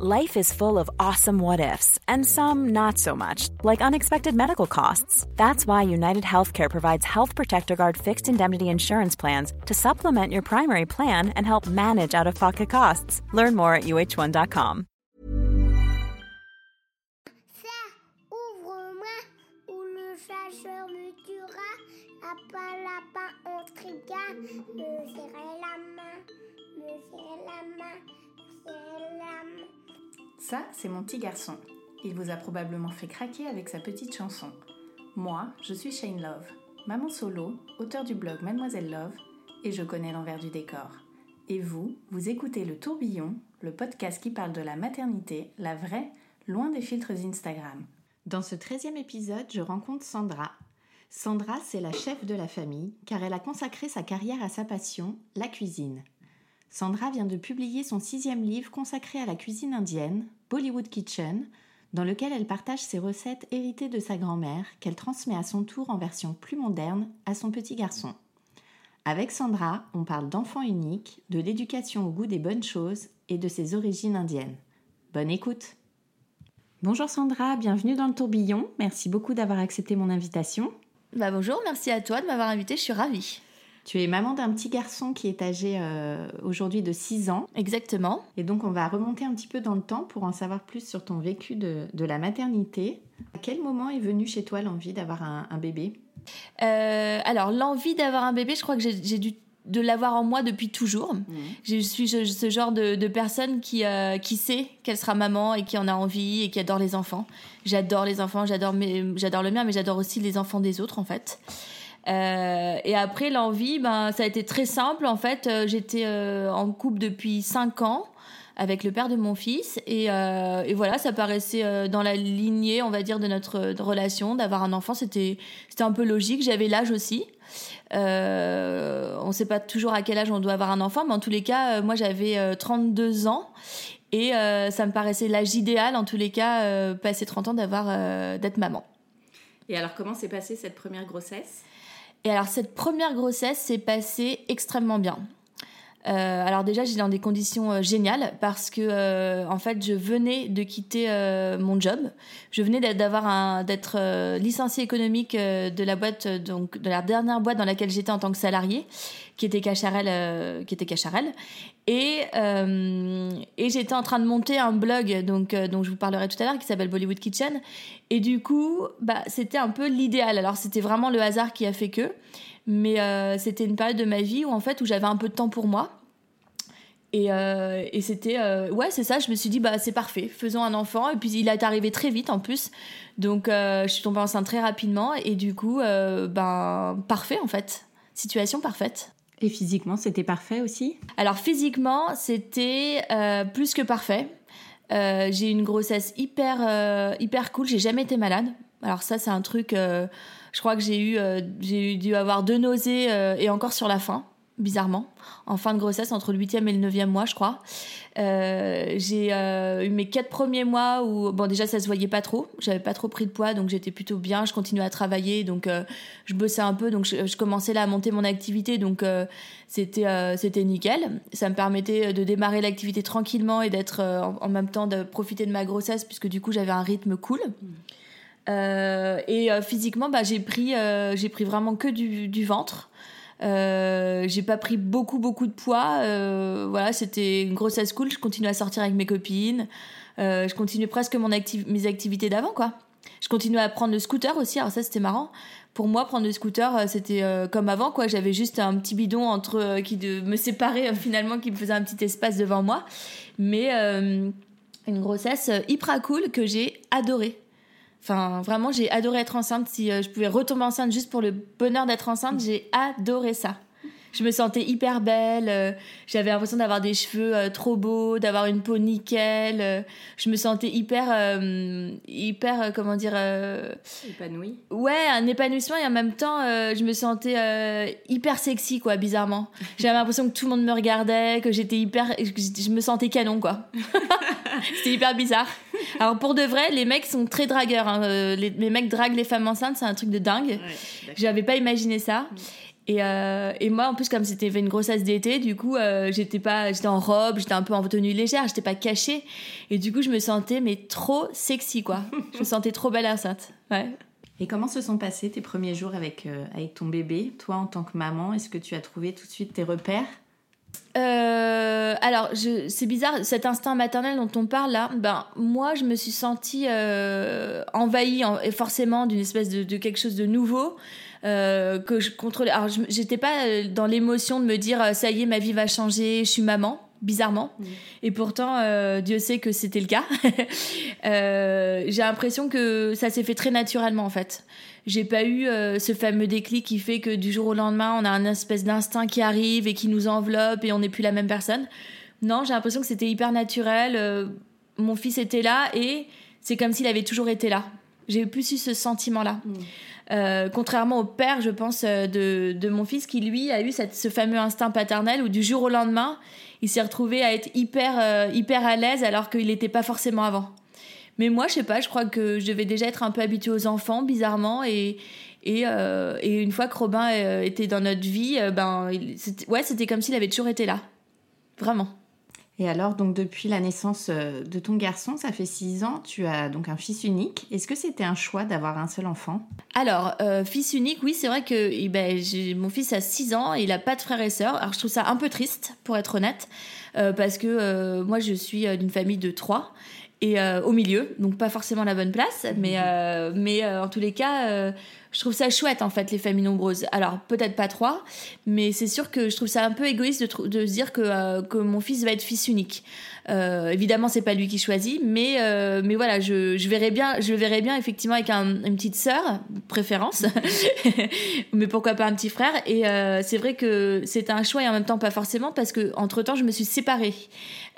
Life is full of awesome what ifs, and some not so much, like unexpected medical costs. That's why United Healthcare provides Health Protector Guard fixed indemnity insurance plans to supplement your primary plan and help manage out of pocket costs. Learn more at uh1.com. ouvre-moi, ou le chasseur me. Me serrer la main, me serrer la main, me serrer la main. Ça, c'est mon petit garçon. Il vous a probablement fait craquer avec sa petite chanson. Moi, je suis Shane Love, maman solo, auteur du blog Mademoiselle Love, et je connais l'envers du décor. Et vous, vous écoutez Le Tourbillon, le podcast qui parle de la maternité, la vraie, loin des filtres Instagram. Dans ce 13e épisode, je rencontre Sandra. Sandra, c'est la chef de la famille, car elle a consacré sa carrière à sa passion, la cuisine. Sandra vient de publier son sixième livre consacré à la cuisine indienne, Bollywood Kitchen, dans lequel elle partage ses recettes héritées de sa grand-mère qu'elle transmet à son tour en version plus moderne à son petit garçon. Avec Sandra, on parle d'enfants uniques, de l'éducation au goût des bonnes choses et de ses origines indiennes. Bonne écoute Bonjour Sandra, bienvenue dans le tourbillon. Merci beaucoup d'avoir accepté mon invitation. Bah bonjour, merci à toi de m'avoir invité, je suis ravie. Tu es maman d'un petit garçon qui est âgé euh, aujourd'hui de 6 ans. Exactement. Et donc on va remonter un petit peu dans le temps pour en savoir plus sur ton vécu de, de la maternité. À quel moment est venue chez toi l'envie d'avoir un, un bébé? Euh, alors, l'envie d'avoir un bébé, je crois que j'ai dû de l'avoir en moi depuis toujours. Je suis ce, genre de, de personne qui, euh, qui sait qu'elle sera maman et qui en a envie et qui adore les enfants. J'adore les enfants, j'adore le mien, mais j'adore aussi les enfants des autres en fait. Euh, et après l'envie, ben ça a été très simple en fait. Euh, J'étais euh, en couple depuis 5 ans avec le père de mon fils et, voilà, ça paraissait dans la lignée, on va dire, de notre relation d'avoir un enfant. C'était un peu logique. J'avais l'âge aussi. On ne sait pas toujours à quel âge on doit avoir un enfant, mais en tous les cas, moi j'avais euh, 32 ans et ça me paraissait l'âge idéal, en tous les cas, passer 30 ans d'avoir d'être maman. Et alors comment s'est passée cette première grossesse? Et alors cette première grossesse s'est passée extrêmement bien. Euh, alors déjà j'étais dans des conditions euh, géniales parce que euh, en fait je venais de quitter mon job, je venais d'avoir d'être licenciée économique de la boîte donc de la dernière boîte dans laquelle j'étais en tant que salariée qui était Cacharel qui était Cacharel. Et et j'étais en train de monter un blog donc dont je vous parlerai tout à l'heure qui s'appelle Bollywood Kitchen. Et du coup bah c'était un peu l'idéal. Alors c'était vraiment le hasard qui a fait que mais euh, c'était une période de ma vie où en fait où j'avais un peu de temps pour moi et, euh, et c'était euh, ouais c'est ça je me suis dit bah c'est parfait faisons un enfant et puis il est arrivé très vite en plus donc je suis tombée enceinte très rapidement et du coup ben parfait en fait situation parfaite Et physiquement, c'était parfait aussi? Alors physiquement, c'était plus que parfait. J'ai eu une grossesse hyper hyper cool. J'ai jamais été malade. Alors ça, c'est un truc. Je crois que j'ai eu euh, j'ai dû avoir deux nausées euh, et encore sur la fin, bizarrement, en fin de grossesse entre le huitième et le neuvième mois, je crois. Euh, j'ai eu mes quatre premiers mois où bon déjà ça se voyait pas trop. J'avais pas trop pris de poids, donc j'étais plutôt bien. Je continuais à travailler, donc je bossais un peu, donc je, commençais là à monter mon activité, donc c'était c'était nickel. Ça me permettait de démarrer l'activité tranquillement et d'être en, en même temps de profiter de ma grossesse puisque du coup j'avais un rythme cool. Euh, et euh, physiquement, bah, j'ai pris euh, pris vraiment que du, ventre. Euh, j'ai pas pris beaucoup beaucoup de poids. Voilà, c'était une grossesse cool. Je continue à sortir avec mes copines. Je continue presque mon mes activités d'avant quoi. Je continue à prendre le scooter aussi. Alors ça c'était marrant. Pour moi, prendre le scooter, c'était comme avant, quoi. J'avais juste un petit bidon entre qui me séparait finalement, qui me faisait un petit espace devant moi. Mais une grossesse hyper cool que j'ai adorée. Enfin, vraiment, j'ai adoré être enceinte. Si euh, je pouvais retomber enceinte juste pour le bonheur d'être enceinte, j'ai adoré ça. Je me sentais hyper belle. euh, J'avais l'impression d'avoir des cheveux euh, trop beaux, d'avoir une peau nickel. euh, Je me sentais hyper, hyper, comment dire, Épanouie ouais, un épanouissement et en même temps, je me sentais hyper sexy, quoi, bizarrement. J'avais l'impression que tout le monde me regardait, que j'étais hyper, que je me sentais canon, quoi. C'était hyper bizarre. Alors pour de vrai, les mecs sont très dragueurs. hein. Les, les mecs draguent les femmes enceintes, c'est un truc de dingue. J'avais pas imaginé ça. Et, euh, et, moi, en plus, comme c'était une grossesse d'été, du coup, euh, j'étais pas, j'étais en robe, j'étais un peu en tenue légère, j'étais pas cachée. Et du coup, je me sentais mais trop sexy, quoi. je me sentais trop belle enceinte. Ouais. Et comment se sont passés tes premiers jours avec, euh, avec ton bébé? Toi, en tant que maman, est-ce que tu as trouvé tout de suite tes repères? Euh, alors, c'est bizarre, cet instinct maternel dont on parle là, ben, moi, je me suis sentie euh, envahie et forcément d'une espèce de, de, quelque chose de nouveau. Euh, que je contrôlais. Alors, j'étais pas euh, dans l'émotion de me dire euh, ça y est, ma vie va changer, je suis maman bizarrement. Mmh. Et pourtant, euh, Dieu sait que c'était le cas. euh, j'ai l'impression que ça s'est fait très naturellement, en fait. J'ai pas eu euh, ce fameux déclic qui fait que du jour au lendemain, on a un espèce d'instinct qui arrive et qui nous enveloppe et on n'est plus la même personne. Non, j'ai l'impression que c'était hyper naturel. mon fils était là et c'est comme s'il avait toujours été là. J'ai plus eu ce sentiment-là. Mmh. Euh, contrairement au père, je pense, euh, de, de, mon fils, qui lui a eu cette, ce fameux instinct paternel où du jour au lendemain, il s'est retrouvé à être hyper, euh, hyper à l'aise alors qu'il n'était pas forcément avant. Mais moi, je sais pas, je crois que je devais déjà être un peu habituée aux enfants, bizarrement, et, et, et une fois que Robin était dans notre vie, ben, ouais, c'était comme s'il avait toujours été là. Vraiment. Et alors, donc depuis la naissance euh, de ton garçon, ça fait six ans, tu as donc un fils unique. Est-ce que c'était un choix d'avoir un seul enfant? Alors, euh, fils unique, oui, c'est vrai que eh ben, mon fils a six ans et il n'a pas de frères et sœurs. Alors, je trouve ça un peu triste, pour être honnête, euh, parce que moi, je suis d'une famille de trois et au milieu, donc pas forcément la bonne place, mais, mais en tous les cas je trouve ça chouette en fait les familles nombreuses. Alors peut-être pas trois, mais c'est sûr que je trouve ça un peu égoïste de, de se dire que, euh, que mon fils va être fils unique. Euh, évidemment, c'est pas lui qui choisit, mais euh, mais voilà, je, je verrais bien, je verrais bien effectivement avec un, une petite sœur, préférence, mais pourquoi pas un petit frère. Et euh, c'est vrai que c'est un choix et en même temps pas forcément parce que entre temps, je me suis séparée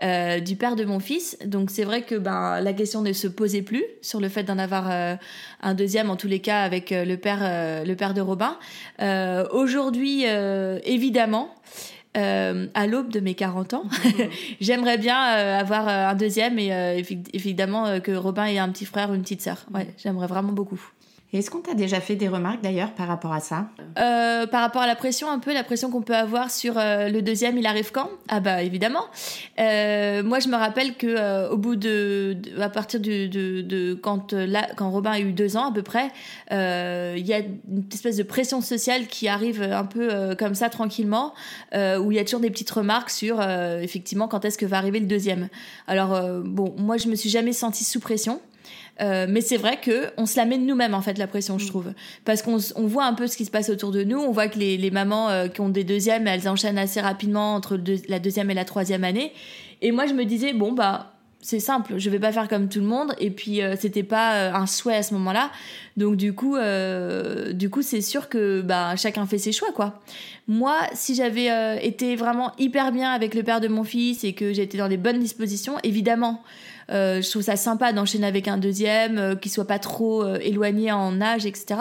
euh, du père de mon fils, donc c'est vrai que ben la question ne se posait plus sur le fait d'en avoir euh, un deuxième, en tous les cas avec le père le père de Robin. Aujourd'hui, évidemment. Euh, à l'aube de mes 40 ans. J'aimerais bien euh, avoir euh, un deuxième et évidemment que Robin ait un petit frère ou une petite sœur. Ouais, j'aimerais vraiment beaucoup est-ce qu'on t'a déjà fait des remarques d'ailleurs par rapport à ça euh, Par rapport à la pression, un peu la pression qu'on peut avoir sur euh, le deuxième, il arrive quand? Ah bah évidemment. Euh, moi, je me rappelle que euh, au bout de, à partir de, de, de quand là, quand Robin a eu deux ans à peu près, il y a une espèce de pression sociale qui arrive un peu comme ça tranquillement, où il y a toujours des petites remarques sur effectivement quand est-ce que va arriver le deuxième. Alors bon, moi, je me suis jamais sentie sous pression. Euh, mais c'est vrai que on se la met de nous-mêmes en fait la pression, je mm. trouve, parce qu'on on voit un peu ce qui se passe autour de nous. On voit que les, les mamans euh, qui ont des deuxièmes, elles enchaînent assez rapidement entre la deuxième et la troisième année. Et moi, je me disais bon bah c'est simple, je vais pas faire comme tout le monde. Et puis euh, c'était pas un souhait à ce moment-là. Donc du coup, du coup, c'est sûr que bah chacun fait ses choix quoi. Moi, si j'avais été vraiment hyper bien avec le père de mon fils et que j'étais dans les bonnes dispositions, évidemment. Euh, je trouve ça sympa d'enchaîner avec un deuxième, euh, qui soit pas trop euh, éloigné en âge, etc.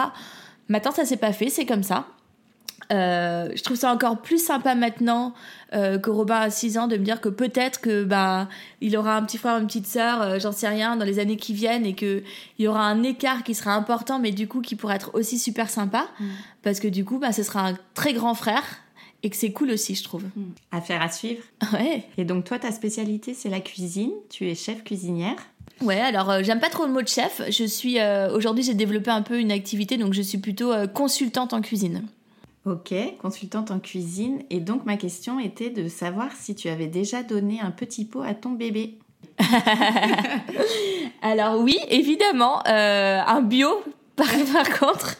Maintenant, ça s'est pas fait, c'est comme ça. je trouve ça encore plus sympa maintenant que Robin a 6 ans de me dire que peut-être que bah il aura un petit frère ou une petite sœur, j'en sais rien, dans les années qui viennent et que il y aura un écart qui sera important, mais du coup qui pourrait être aussi super sympa mm. parce que du coup bah ce sera un très grand frère et que c'est cool aussi, je trouve. Hmm. Affaire à suivre. Ouais. Et donc toi, ta spécialité, c'est la cuisine. Tu es chef cuisinière. Ouais, alors euh, j'aime pas trop le mot de chef. Je suis euh, aujourd'hui, j'ai développé un peu une activité, donc je suis plutôt euh, consultante en cuisine. Ok, consultante en cuisine. Et donc ma question était de savoir si tu avais déjà donné un petit pot à ton bébé. Alors oui, évidemment, un bio par, contre,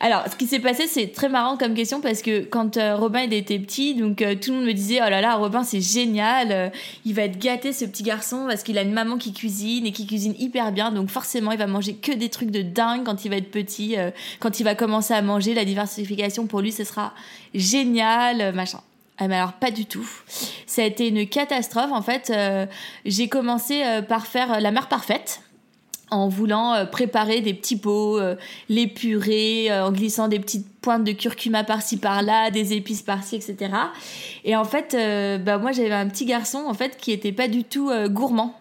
alors ce qui s'est passé, c'est très marrant comme question parce que quand euh, Robin il était petit, donc euh, tout le monde me disait oh là là, Robin c'est génial, euh, il va être gâté ce petit garçon parce qu'il a une maman qui cuisine et qui cuisine hyper bien, donc forcément il va manger que des trucs de dingue quand il va être petit, quand il va commencer à manger, la diversification pour lui ce sera génial, machin. Ah, mais alors pas du tout. Ça a été une catastrophe en fait. j'ai commencé par faire la mère parfaite en voulant euh, préparer des petits pots, euh, les purées, euh, en glissant des petites pointes de curcuma par-ci par-là, des épices par-ci, etc. Et en fait, bah moi j'avais un petit garçon en fait qui était pas du tout gourmand.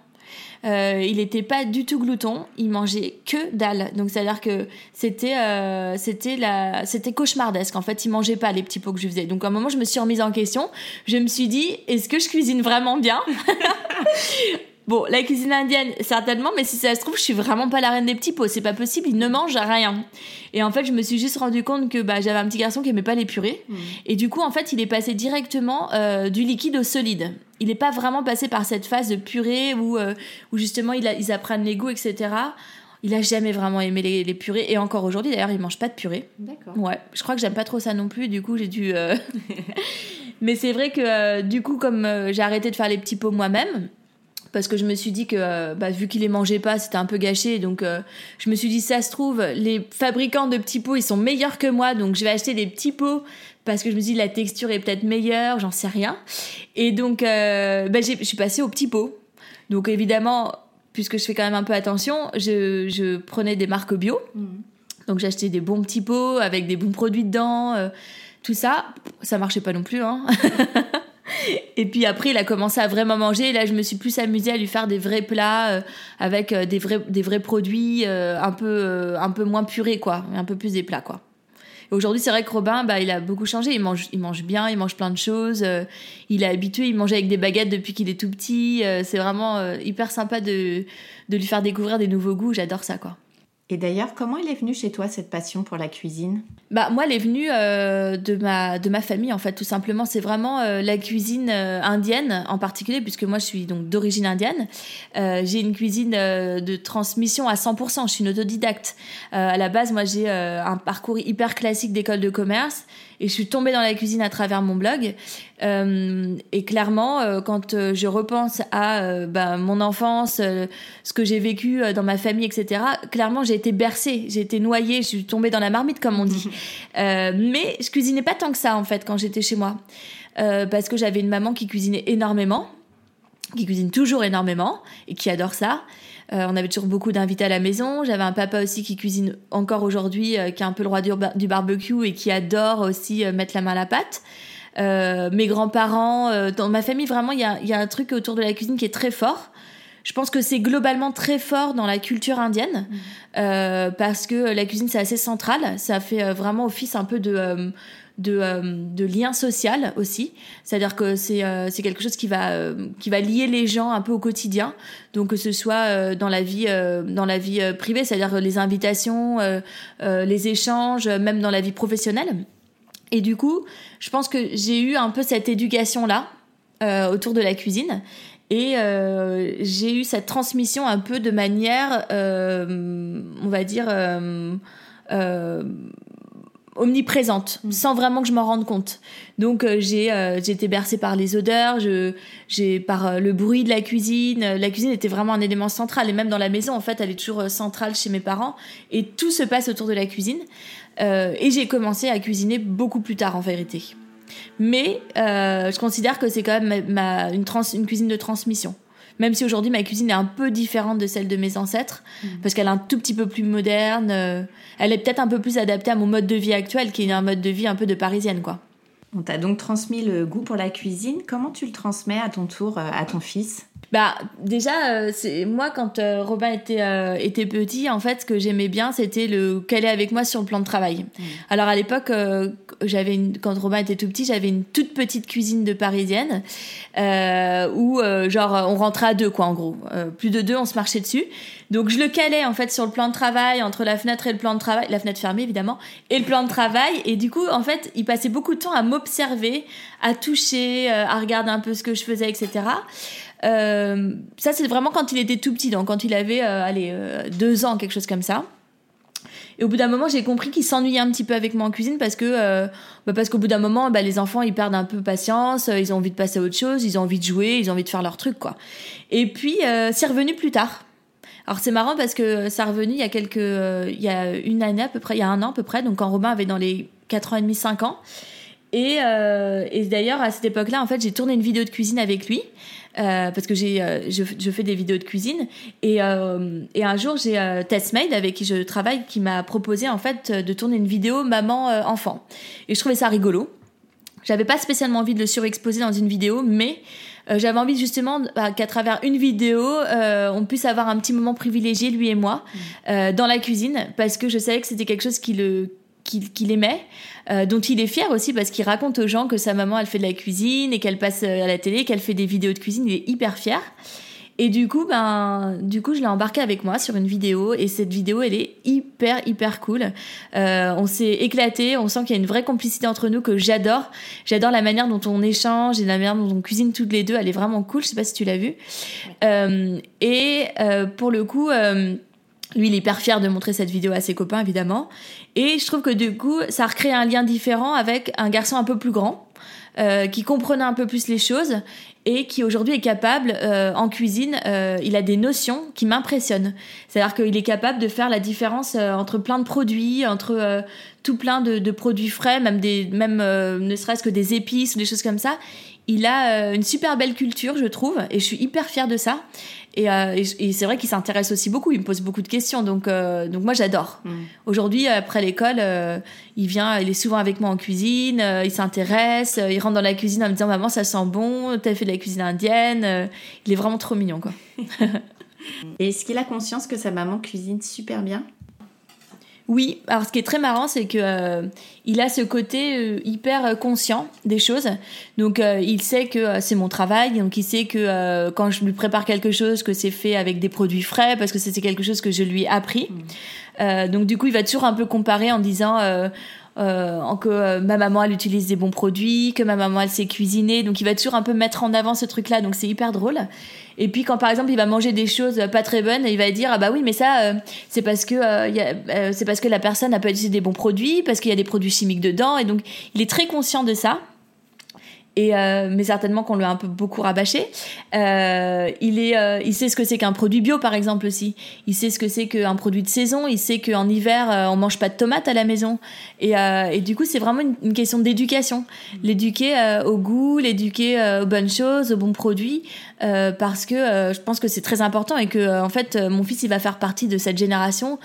Euh, il n'était pas du tout glouton. Il mangeait que dalle. Donc c'est à dire que c'était euh, c'était la c'était cauchemardesque. En fait, il mangeait pas les petits pots que je faisais. Donc à un moment, je me suis remise en question. Je me suis dit, est-ce que je cuisine vraiment bien? Bon, la cuisine indienne, certainement, mais si ça se trouve, je suis vraiment pas la reine des petits pots. C'est pas possible, il ne mange rien. Et en fait, je me suis juste rendu compte que bah, j'avais un petit garçon qui aimait pas les purées. Mmh. Et du coup, en fait, il est passé directement euh, du liquide au solide. Il n'est pas vraiment passé par cette phase de purée où, euh, où justement il a- ils apprennent les goûts, etc. Il a jamais vraiment aimé les, les purées. Et encore aujourd'hui, d'ailleurs, il mange pas de purée. D'accord. Ouais, je crois que j'aime pas trop ça non plus, du coup j'ai dû... euh, Mais c'est vrai que du coup comme j'ai arrêté de faire les petits pots moi-même, parce que je me suis dit que euh, bah, vu qu'il les mangeait pas, c'était un peu gâché, donc euh, je me suis dit ça se trouve, les fabricants de petits pots ils sont meilleurs que moi, donc je vais acheter des petits pots parce que je me dis la texture est peut-être meilleure, j'en sais rien. Et donc euh, bah, je suis passée aux petits pots. Donc évidemment, puisque je fais quand même un peu attention, je, je prenais des marques bio. Mmh. Donc acheté des bons petits pots avec des bons produits dedans, euh, tout ça. Ça marchait pas non plus. Hein. Et puis après, il a commencé à vraiment manger. Et là, je me suis plus amusée à lui faire des vrais plats euh, avec euh, des vrais, des vrais produits euh, un, peu, euh, un peu moins purés, quoi. Un peu plus des plats, quoi. Et aujourd'hui, c'est vrai que Robin, bah, il a beaucoup changé. Il mange, il mange bien, il mange plein de choses. euh, il est habitué, il mange avec des baguettes depuis qu'il est tout petit. c'est vraiment hyper sympa de, de lui faire découvrir des nouveaux goûts. J'adore ça, quoi. Et d'ailleurs, comment il est venu chez toi cette passion pour la cuisine? Bah moi, elle est venue euh, de ma de ma famille en fait, tout simplement. C'est vraiment euh, la cuisine euh, indienne en particulier, puisque moi je suis donc d'origine indienne. Euh, j'ai une cuisine euh, de transmission à 100%. Je suis une autodidacte. Euh, à la base, moi j'ai un parcours hyper classique d'école de commerce et je suis tombée dans la cuisine à travers mon blog. Euh, et clairement, euh, quand euh, je repense à bah, mon enfance, ce que j'ai vécu dans ma famille, etc., clairement, j'ai été bercée, j'ai été noyée, je suis tombée dans la marmite, comme on dit. Mais je cuisinais pas tant que ça, en fait, quand j'étais chez moi. Parce que j'avais une maman qui cuisinait énormément, qui cuisine toujours énormément et qui adore ça. Euh, on avait toujours beaucoup d'invités à la maison. J'avais un papa aussi qui cuisine encore aujourd'hui, euh, qui est un peu le roi du, bar- du barbecue et qui adore aussi euh, mettre la main à la pâte. Euh, mes grands-parents, euh, dans ma famille, vraiment, il y a, il y a un truc autour de la cuisine qui est très fort. Je pense que c'est globalement très fort dans la culture indienne euh, parce que la cuisine c'est assez central. Ça fait vraiment office un peu de euh, de, euh, de lien social aussi. C'est-à-dire que c'est euh, quelque chose qui va euh, qui va lier les gens un peu au quotidien. Donc que ce soit euh, dans la vie euh, dans la vie euh, privée, c'est-à-dire les invitations, les échanges, même dans la vie professionnelle. Et du coup, je pense que j'ai eu un peu cette éducation là euh, autour de la cuisine. Et euh, j'ai eu cette transmission un peu de manière, euh, on va dire, euh, omniprésente, sans vraiment que je m'en rende compte. Donc euh, j'ai euh, été bercée par les odeurs, je j'ai par euh, le bruit de la cuisine. La cuisine était vraiment un élément central et même dans la maison en fait, elle est toujours euh, centrale chez mes parents et tout se passe autour de la cuisine. Euh, et j'ai commencé à cuisiner beaucoup plus tard en vérité. Mais euh, je considère que c'est quand même ma, ma- une, trans, une cuisine de transmission. Même si aujourd'hui ma cuisine est un peu différente de celle de mes ancêtres, parce qu'elle est un tout petit peu plus moderne, euh, elle est peut-être un peu plus adaptée à mon mode de vie actuel, qui est un mode de vie un peu de parisienne, quoi. On t'a donc transmis le goût pour la cuisine. Comment tu le transmets à ton tour euh, à ton fils? Bah déjà, euh, c'est moi quand euh, Robin était euh, était petit, en fait, ce que j'aimais bien, c'était le caler avec moi sur le plan de travail. Alors à l'époque, euh, j'avais une, quand Robin était tout petit, j'avais une toute petite cuisine de parisienne euh, où euh, genre on rentrait à deux quoi en gros, Euh, plus de deux, on se marchait dessus. Donc je le calais en fait sur le plan de travail entre la fenêtre et le plan de travail, la fenêtre fermée évidemment, et le plan de travail. Et du coup, en fait, il passait beaucoup de temps à m'observer, à toucher, euh, à regarder un peu ce que je faisais, etc. Euh, ça, c'est vraiment quand il était tout petit, donc quand il avait, euh, allez, euh, deux ans, quelque chose comme ça. Et au bout d'un moment, j'ai compris qu'il s'ennuyait un petit peu avec moi en cuisine parce que, bah parce qu'au bout d'un moment, bah, les enfants, ils perdent un peu patience, ils ont envie de passer à autre chose, ils ont envie de jouer, ils ont envie de faire leur truc, quoi. Et puis, c'est revenu plus tard. Alors c'est marrant parce que ça revenu il y a quelques, il y a une année à peu près, il y a un an à peu près, donc quand Robin avait dans les 4 ans et demi, 5 ans. Et, et d'ailleurs à cette époque-là, en fait, j'ai tourné une vidéo de cuisine avec lui euh, parce que j'ai, euh, je, je fais des vidéos de cuisine et, euh, et un jour j'ai euh, Tessmaid avec qui je travaille qui m'a proposé en fait de tourner une vidéo maman euh, enfant et je trouvais ça rigolo. J'avais pas spécialement envie de le surexposer dans une vidéo, mais j'avais envie justement bah, qu'à travers une vidéo, on puisse avoir un petit moment privilégié, lui et moi, mm. dans la cuisine, parce que je savais que c'était quelque chose qui le qu'il aimait, dont il est fier aussi parce qu'il raconte aux gens que sa maman elle fait de la cuisine et qu'elle passe à la télé, qu'elle fait des vidéos de cuisine, il est hyper fier. Et du coup, ben, du coup, je l'ai embarqué avec moi sur une vidéo et cette vidéo, elle est hyper, hyper cool. Euh, on s'est éclaté, on sent qu'il y a une vraie complicité entre nous que j'adore. J'adore la manière dont on échange et la manière dont on cuisine toutes les deux. Elle est vraiment cool. Je sais pas si tu l'as vue. Euh, et euh, pour le coup, lui, il est hyper fier de montrer cette vidéo à ses copains, évidemment. Et je trouve que du coup, ça a recréé un lien différent avec un garçon un peu plus grand. qui comprenait un peu plus les choses et qui aujourd'hui est capable euh, en cuisine, euh, il a des notions qui m'impressionnent. C'est-à-dire qu'il est capable de faire la différence euh, entre plein de produits, entre tout plein de, produits frais, même des, même ne serait-ce que des épices ou des choses comme ça. Il a une super belle culture, je trouve, et je suis hyper fière de ça. Euh, et, c'est vrai qu'il s'intéresse aussi beaucoup, il me pose beaucoup de questions. Donc, euh, donc moi, j'adore. Mm. Aujourd'hui, après l'école, euh, il vient, il est souvent avec moi en cuisine, il s'intéresse, il rentre dans la cuisine en me disant Maman, ça sent bon, t'as fait de la cuisine indienne. il est vraiment trop mignon, quoi. et est-ce qu'il a conscience que sa maman cuisine super bien? Oui, alors ce qui est très marrant, c'est que euh, il a ce côté euh, hyper euh, conscient des choses. Donc il sait que c'est mon travail, donc il sait que quand je lui prépare quelque chose, que c'est fait avec des produits frais, parce que c'est quelque chose que je lui ai appris. Mmh. donc du coup, il va toujours un peu comparer en disant euh, que euh, ma maman elle utilise des bons produits, que ma maman elle sait cuisiner, donc il va toujours un peu mettre en avant ce truc-là, donc c'est hyper drôle. Et puis quand par exemple il va manger des choses pas très bonnes, il va dire ah bah oui mais ça euh, c'est parce que euh, c'est parce que la personne n'a pas utilisé des bons produits, parce qu'il y a des produits chimiques dedans, et donc il est très conscient de ça et euh, mais certainement qu'on lui a un peu beaucoup rabâché. Euh, il est, euh, il sait ce que c'est qu'un produit bio par exemple aussi. Il sait ce que c'est qu'un produit de saison. Il sait qu'en hiver on mange pas de tomates à la maison. Et, et du coup c'est vraiment une, question d'éducation. L'éduquer au goût, l'éduquer aux bonnes choses, aux bons produits. Parce que je pense que c'est très important et que en fait mon fils il va faire partie de cette génération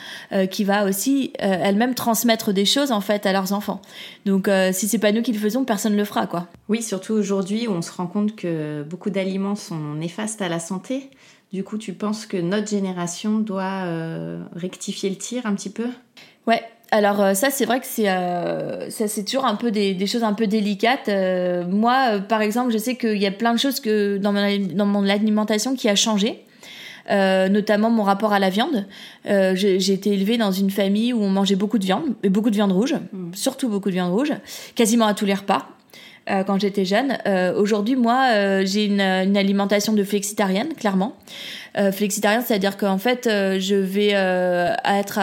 qui va aussi elle-même transmettre des choses en fait à leurs enfants. Donc si c'est pas nous qui le faisons, personne ne le fera quoi. Oui, surtout aujourd'hui où on se rend compte que beaucoup d'aliments sont néfastes à la santé. Du coup, tu penses que notre génération doit euh, rectifier le tir un petit peu? Ouais, alors euh, ça c'est vrai que c'est euh, ça c'est toujours un peu des, choses un peu délicates. moi par exemple je sais qu'il y a plein de choses que dans mon, dans mon alimentation qui a changé. notamment mon rapport à la viande. j'ai été élevée dans une famille où on mangeait beaucoup de viande, beaucoup de viande rouge, mmh. surtout beaucoup de viande rouge, quasiment à tous les repas. Euh, quand j'étais jeune. Euh, aujourd'hui, moi, euh, j'ai une, alimentation de flexitarienne, clairement. flexitarienne, c'est-à-dire qu'en fait, je vais être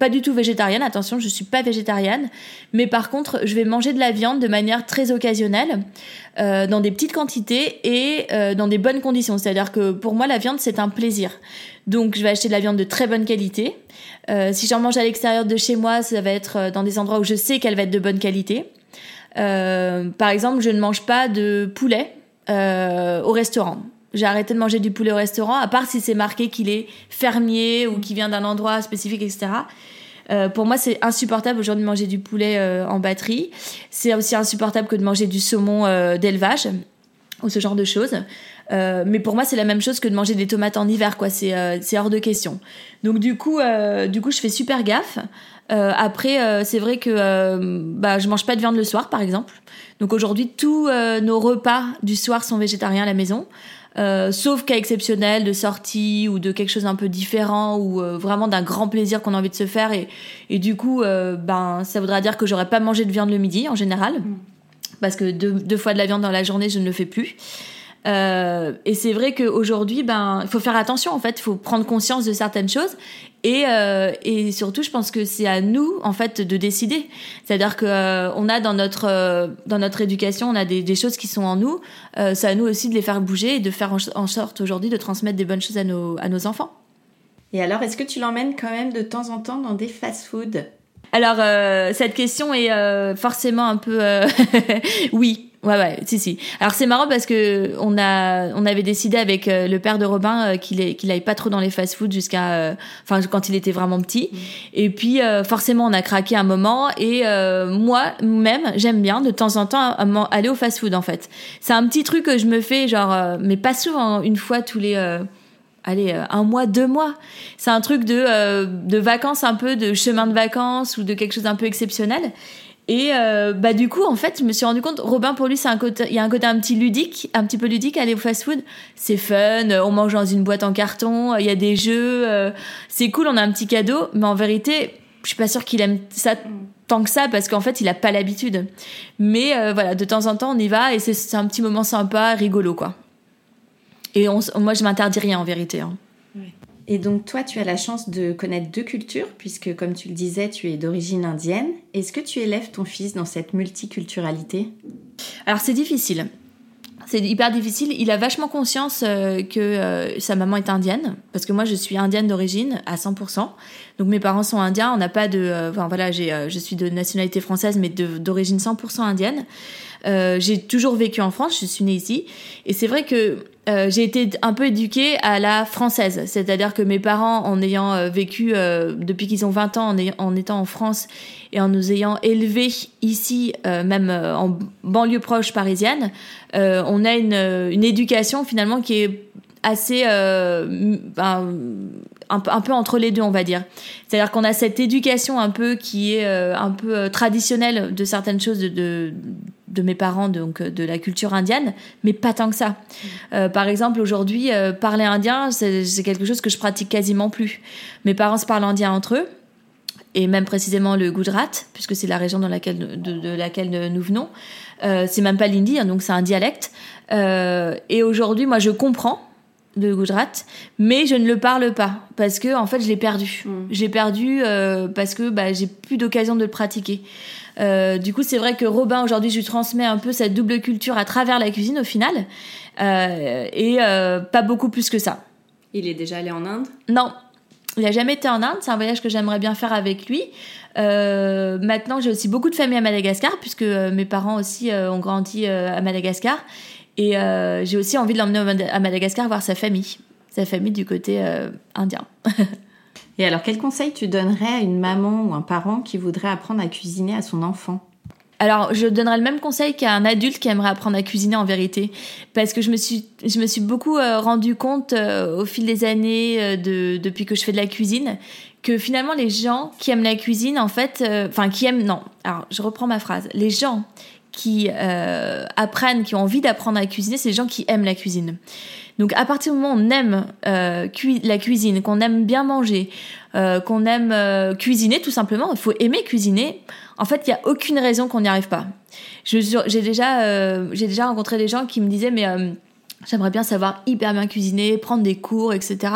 pas du tout végétarienne. Attention, je suis pas végétarienne, mais par contre, je vais manger de la viande de manière très occasionnelle, dans des petites quantités et dans des bonnes conditions. C'est-à-dire que pour moi, la viande, c'est un plaisir. Donc, je vais acheter de la viande de très bonne qualité. si j'en mange à l'extérieur de chez moi, ça va être dans des endroits où je sais qu'elle va être de bonne qualité. Euh, par exemple, je ne mange pas de poulet euh, au restaurant. J'ai arrêté de manger du poulet au restaurant, à part si c'est marqué qu'il est fermier ou qu'il vient d'un endroit spécifique, etc. Euh, pour moi, c'est insupportable aujourd'hui de manger du poulet en batterie. C'est aussi insupportable que de manger du saumon d'élevage ou ce genre de choses. mais pour moi, c'est la même chose que de manger des tomates en hiver, quoi. C'est hors de question. Donc du coup, du coup, je fais super gaffe. Euh, après, euh, c'est vrai que euh, bah, je mange pas de viande le soir, par exemple. Donc aujourd'hui, tous nos repas du soir sont végétariens à la maison. sauf cas exceptionnel de sortie ou de quelque chose un peu différent ou vraiment d'un grand plaisir qu'on a envie de se faire et, et du coup ben ça voudra dire que j'aurais pas mangé de viande le midi en général mm. Parce que deux, fois de la viande dans la journée je ne le fais plus et c'est vrai qu'aujourd'hui, ben, il faut faire attention. En fait, il faut prendre conscience de certaines choses. Et, euh, surtout, je pense que c'est à nous, en fait, de décider. C'est-à-dire que euh, a dans notre euh, dans notre éducation, on a des, choses qui sont en nous. c'est à nous aussi de les faire bouger et de faire en, sorte aujourd'hui de transmettre des bonnes choses à nos à nos enfants. Et alors, est-ce que tu l'emmènes quand même de temps en temps dans des fast-foods? Alors, cette question est forcément un peu oui Ouais, ouais, si, si. Alors c'est marrant parce que on a, on avait décidé avec euh, le père de Robin euh, qu'il qu'il aille pas trop dans les fast-food jusqu'à, euh, enfin quand il était vraiment petit. Mm. Et puis forcément on a craqué un moment et moi même j'aime bien de temps en temps aller au fast-food en fait. C'est un petit truc que je me fais genre, mais pas souvent, une fois tous les allez, un mois, deux mois. C'est un truc de, de vacances un peu, de chemin de vacances ou de quelque chose d'un peu exceptionnel. Et euh, bah du coup en fait je me suis rendu compte Robin pour lui c'est un côté il y a un côté un petit ludique un petit peu ludique aller au fast food c'est fun on mange dans une boîte en carton il y a des jeux euh, c'est cool on a un petit cadeau mais en vérité je suis pas sûre qu'il aime ça tant que ça parce qu'en fait il a pas l'habitude mais euh, voilà de temps en temps on y va et c'est un petit moment sympa rigolo quoi et on, moi je m'interdis rien en vérité hein. Et donc toi, tu as la chance de connaître deux cultures, puisque comme tu le disais, tu es d'origine indienne. Est-ce que tu élèves ton fils dans cette multiculturalité? Alors c'est difficile. C'est hyper difficile. Il a vachement conscience euh, que euh, sa maman est indienne, parce que moi je suis indienne d'origine à 100%. Donc mes parents sont indiens. On n'a pas de, euh, enfin voilà, j'ai, je suis de nationalité française, mais d'origine 100% indienne. j'ai toujours vécu en France. Je suis née ici, et c'est vrai que euh, j'ai été un peu éduquée à la française, c'est-à-dire que mes parents, en ayant euh, vécu euh, depuis qu'ils ont 20 ans, en, étant en France et en nous ayant élevés ici, même en banlieue proche parisienne, on a une, une, éducation finalement qui est assez ben, un, peu entre les deux, on va dire. C'est-à-dire qu'on a cette éducation un peu qui est un peu traditionnelle de certaines choses de de mes parents, donc de la culture indienne, mais pas tant que ça. Euh, par exemple, aujourd'hui, euh, parler indien, c'est quelque chose que je pratique quasiment plus. Mes parents se parlent indien entre eux, et même précisément le Gujarat, puisque c'est la région dans laquelle, de, laquelle nous venons. Euh, c'est même pas l'hindi, hein, donc c'est un dialecte. et aujourd'hui, moi, je comprends le Gujarat, mais je ne le parle pas parce que en fait, je l'ai perdu. Mm. J'ai perdu parce que bah, j'ai plus d'occasion de le pratiquer. Euh, du coup, c'est vrai que Robin, aujourd'hui, je lui transmets un peu cette double culture à travers la cuisine au final. Euh, et euh, pas beaucoup plus que ça. Il est déjà allé en Inde? Non, il n'a jamais été en Inde. C'est un voyage que j'aimerais bien faire avec lui. maintenant, j'ai aussi beaucoup de familles à Madagascar, puisque mes parents aussi ont grandi à Madagascar. Et j'ai aussi envie de l'emmener à Madagascar voir sa famille, sa famille du côté indien. Et alors, quel conseil tu donnerais à une maman ou un parent qui voudrait apprendre à cuisiner à son enfant? Alors, je donnerais le même conseil qu'à un adulte qui aimerait apprendre à cuisiner en vérité, parce que je me suis, je me suis beaucoup euh, rendu compte euh, au fil des années, euh, de, depuis que je fais de la cuisine, que finalement les gens qui aiment la cuisine, en fait, enfin qui aiment, non, alors je reprends ma phrase, les gens qui apprennent, qui ont envie d'apprendre à cuisiner, c'est les gens qui aiment la cuisine. Donc à partir du moment où on aime euh, la cuisine, qu'on aime bien manger, euh, qu'on aime euh, cuisiner tout simplement, il faut aimer cuisiner. En fait, il n'y a aucune raison qu'on n'y arrive pas. J'ai déjà, j'ai déjà rencontré des gens qui me disaient mais j'aimerais bien savoir hyper bien cuisiner, prendre des cours, etc.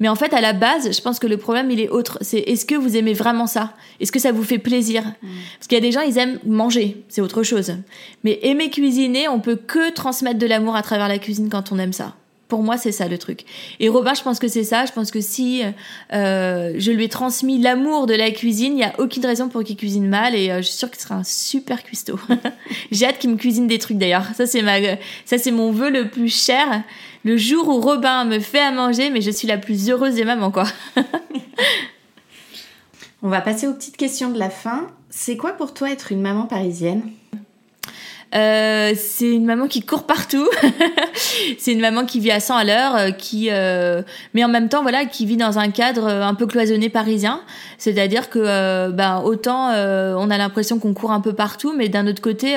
Mais en fait, à la base, je pense que le problème, il est autre. C'est est-ce que vous aimez vraiment ça? Est-ce que ça vous fait plaisir? Mm. Parce qu'il y a des gens, ils aiment manger, c'est autre chose. Mais aimer cuisiner, on peut que transmettre de l'amour à travers la cuisine quand on aime ça. Pour moi, c'est ça le truc. Et Robin, je pense que c'est ça. Je pense que si euh, je lui ai transmis l'amour de la cuisine, il n'y a aucune raison pour qu'il cuisine mal. Et euh, je suis sûre qu'il sera un super cuistot. J'ai hâte qu'il me cuisine des trucs d'ailleurs. Ça, c'est ma, ça, c'est mon vœu le plus cher. Le jour où Robin me fait à manger, mais je suis la plus heureuse des mamans, quoi. On va passer aux petites questions de la fin. C'est quoi pour toi être une maman parisienne? Euh, c'est une maman qui court partout. c'est une maman qui vit à 100 à l'heure, euh, qui, euh, mais en même temps, voilà, qui vit dans un cadre un peu cloisonné parisien. C'est-à-dire que, ben, autant on a l'impression qu'on court un peu partout, mais d'un autre côté,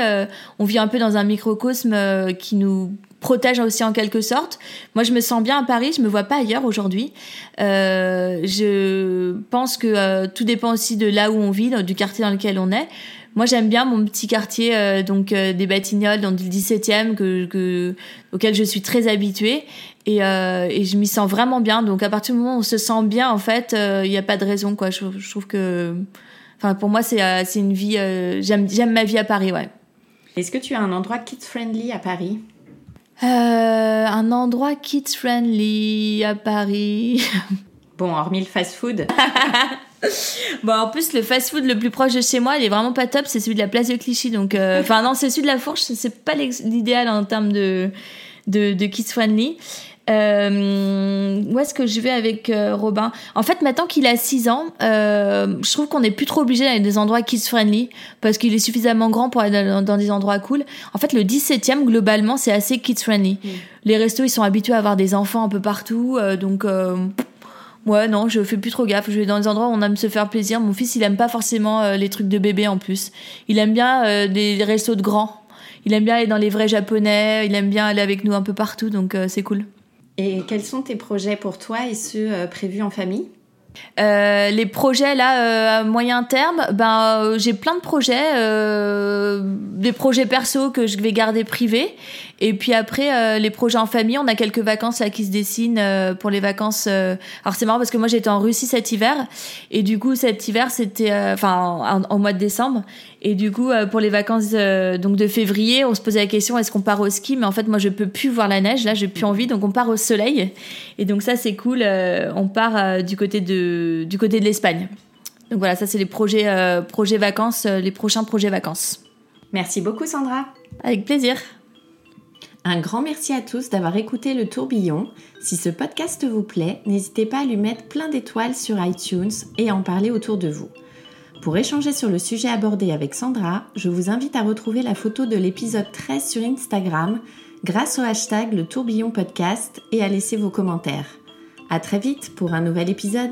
on vit un peu dans un microcosme qui nous protège aussi en quelque sorte. Moi, je me sens bien à Paris, je me vois pas ailleurs aujourd'hui. je pense que tout dépend aussi de là où on vit, du quartier dans lequel on est. Moi, j'aime bien mon petit quartier euh, donc euh, des Batignolles dans le 17e que, auquel je suis très habituée et, euh, et je m'y sens vraiment bien. Donc à partir du moment où on se sent bien, en fait, il n'y a pas de raison quoi. Je, trouve que, enfin pour moi c'est c'est une vie. j'aime j'aime ma vie à Paris, ouais. Est-ce que tu as un endroit kids friendly à Paris? Un endroit kids friendly à Paris. Bon, hormis le fast-food. Bon, en plus, le fast-food le plus proche de chez moi, il est vraiment pas top. C'est celui de la place de Clichy. Donc, euh, enfin, non, c'est celui de la Fourche. C'est pas l'idéal en termes de, de, de kids friendly. Euh, où est-ce que je vais avec euh, Robin? En fait, maintenant qu'il a 6 ans, euh, je trouve qu'on n'est plus trop obligé d'aller dans des endroits kids-friendly parce qu'il est suffisamment grand pour aller dans, des endroits cool. En fait, le 17e, globalement, c'est assez kids-friendly. Mm. Les restos, ils sont habitués à avoir des enfants un peu partout. Euh, donc, euh, ouais, non, je fais plus trop gaffe. Je vais dans des endroits où on aime se faire plaisir. Mon fils, il aime pas forcément euh, les trucs de bébé en plus. Il aime bien des restos de grands. Il aime bien aller dans les vrais japonais. Il aime bien aller avec nous un peu partout. Donc, c'est cool. Et quels sont tes projets pour toi et ceux euh, prévus en famille? Euh, les projets là euh, à moyen terme, ben euh, j'ai plein de projets, des projets perso que je vais garder privés, et puis après les projets en famille, on a quelques vacances là qui se dessinent pour les vacances. alors c'est marrant parce que moi j'étais en Russie cet hiver, et du coup cet hiver c'était, enfin en, mois de décembre, et du coup pour les vacances donc de février, on se posait la question est-ce qu'on part au ski, mais en fait moi je peux plus voir la neige, là j'ai plus envie, donc on part au soleil, et donc ça c'est cool, on part du côté de du côté de l'Espagne. Donc voilà, ça c'est les projets, euh, projets vacances, euh, les prochains projets vacances. Merci beaucoup Sandra. Avec plaisir. Un grand merci à tous d'avoir écouté le tourbillon. Si ce podcast vous plaît, n'hésitez pas à lui mettre plein d'étoiles sur iTunes et à en parler autour de vous. Pour échanger sur le sujet abordé avec Sandra, je vous invite à retrouver la photo de l'épisode 13 sur Instagram grâce au hashtag le tourbillon podcast et à laisser vos commentaires. À très vite pour un nouvel épisode.